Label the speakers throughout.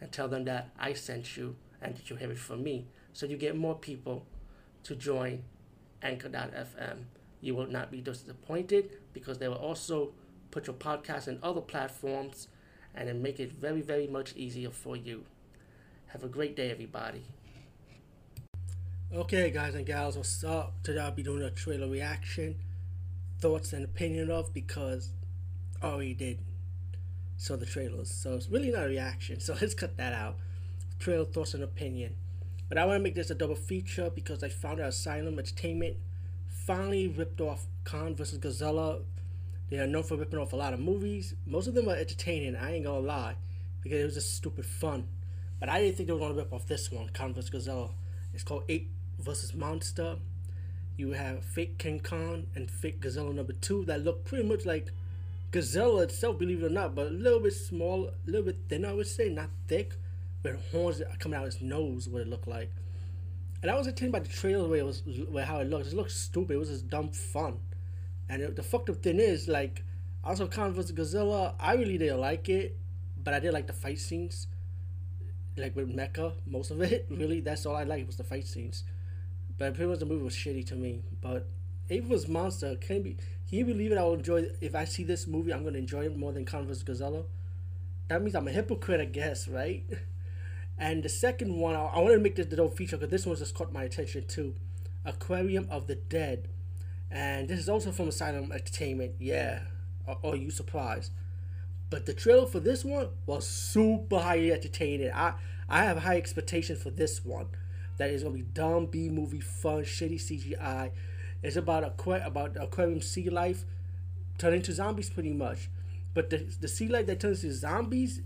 Speaker 1: and tell them that I sent you and that you have it from me. So you get more people to join Anchor.fm. You will not be disappointed because they will also put your podcast in other platforms and then make it very, very much easier for you. Have a great day, everybody. Okay, guys and gals, what's up? Today I'll be doing a trailer reaction, thoughts and opinion of because I already did saw the trailers. So it's really not a reaction. So let's cut that out. Trailer thoughts and opinion. But I want to make this a double feature because I found out Asylum Entertainment finally ripped off Kong vs. Godzilla. They are known for ripping off a lot of movies. Most of them are entertaining, I ain't gonna lie, because it was just stupid fun. But I didn't think they were gonna rip off this one, Kong vs. Godzilla. It's called Ape vs. Monster. You have fake King Kong and fake Godzilla number two that look pretty much like Godzilla itself, believe it or not, but a little bit small, a little bit thin, I would say, not thick, with horns coming out of his nose, what it looked like. And I was entertained by the trailer where it was, where how it looked. It looked stupid. It was just dumb fun. And it, the fucked up thing is, like, also Kong vs. Godzilla, I really didn't like it, but I did like the fight scenes. Like with Mecha, most of it, really, that's all I liked was the fight scenes. But pretty much the movie was shitty to me. But Vs. Monster can be can you believe it? I will enjoy if I see this movie. I'm to enjoy it more than Converse vs. Godzilla. That means I'm a hypocrite, I guess, right? And the second one, I, I wanted to make this the dope feature because this one just caught my attention too. Aquarium of the Dead, and this is also from Asylum Entertainment. Yeah, are, are you surprised? But the trailer for this one was super highly entertaining. I I have high expectations for this one. That is gonna be dumb B movie, fun, shitty CGI it's about aqua- about aquarium sea life turning to zombies pretty much. But the, the sea life that turns to zombies,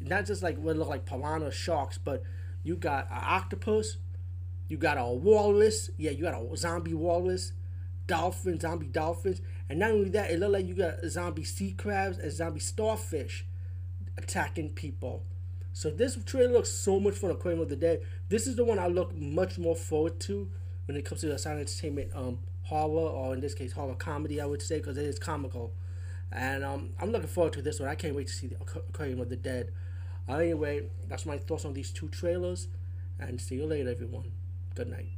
Speaker 1: not just like what look like piranha sharks, but you got an octopus, you got a walrus, yeah, you got a zombie walrus, dolphins, zombie dolphins, and not only that, it look like you got zombie sea crabs and zombie starfish attacking people. So this trailer looks so much fun. Aquarium of the Dead. This is the one I look much more forward to when it comes to the Asylum Entertainment um horror, or in this case, horror comedy, I would say, because it is comical. And um, I'm looking forward to this one. I can't wait to see the Aquarium of the Dead. Uh, anyway, that's my thoughts on these two trailers. And see you later, everyone. Good night.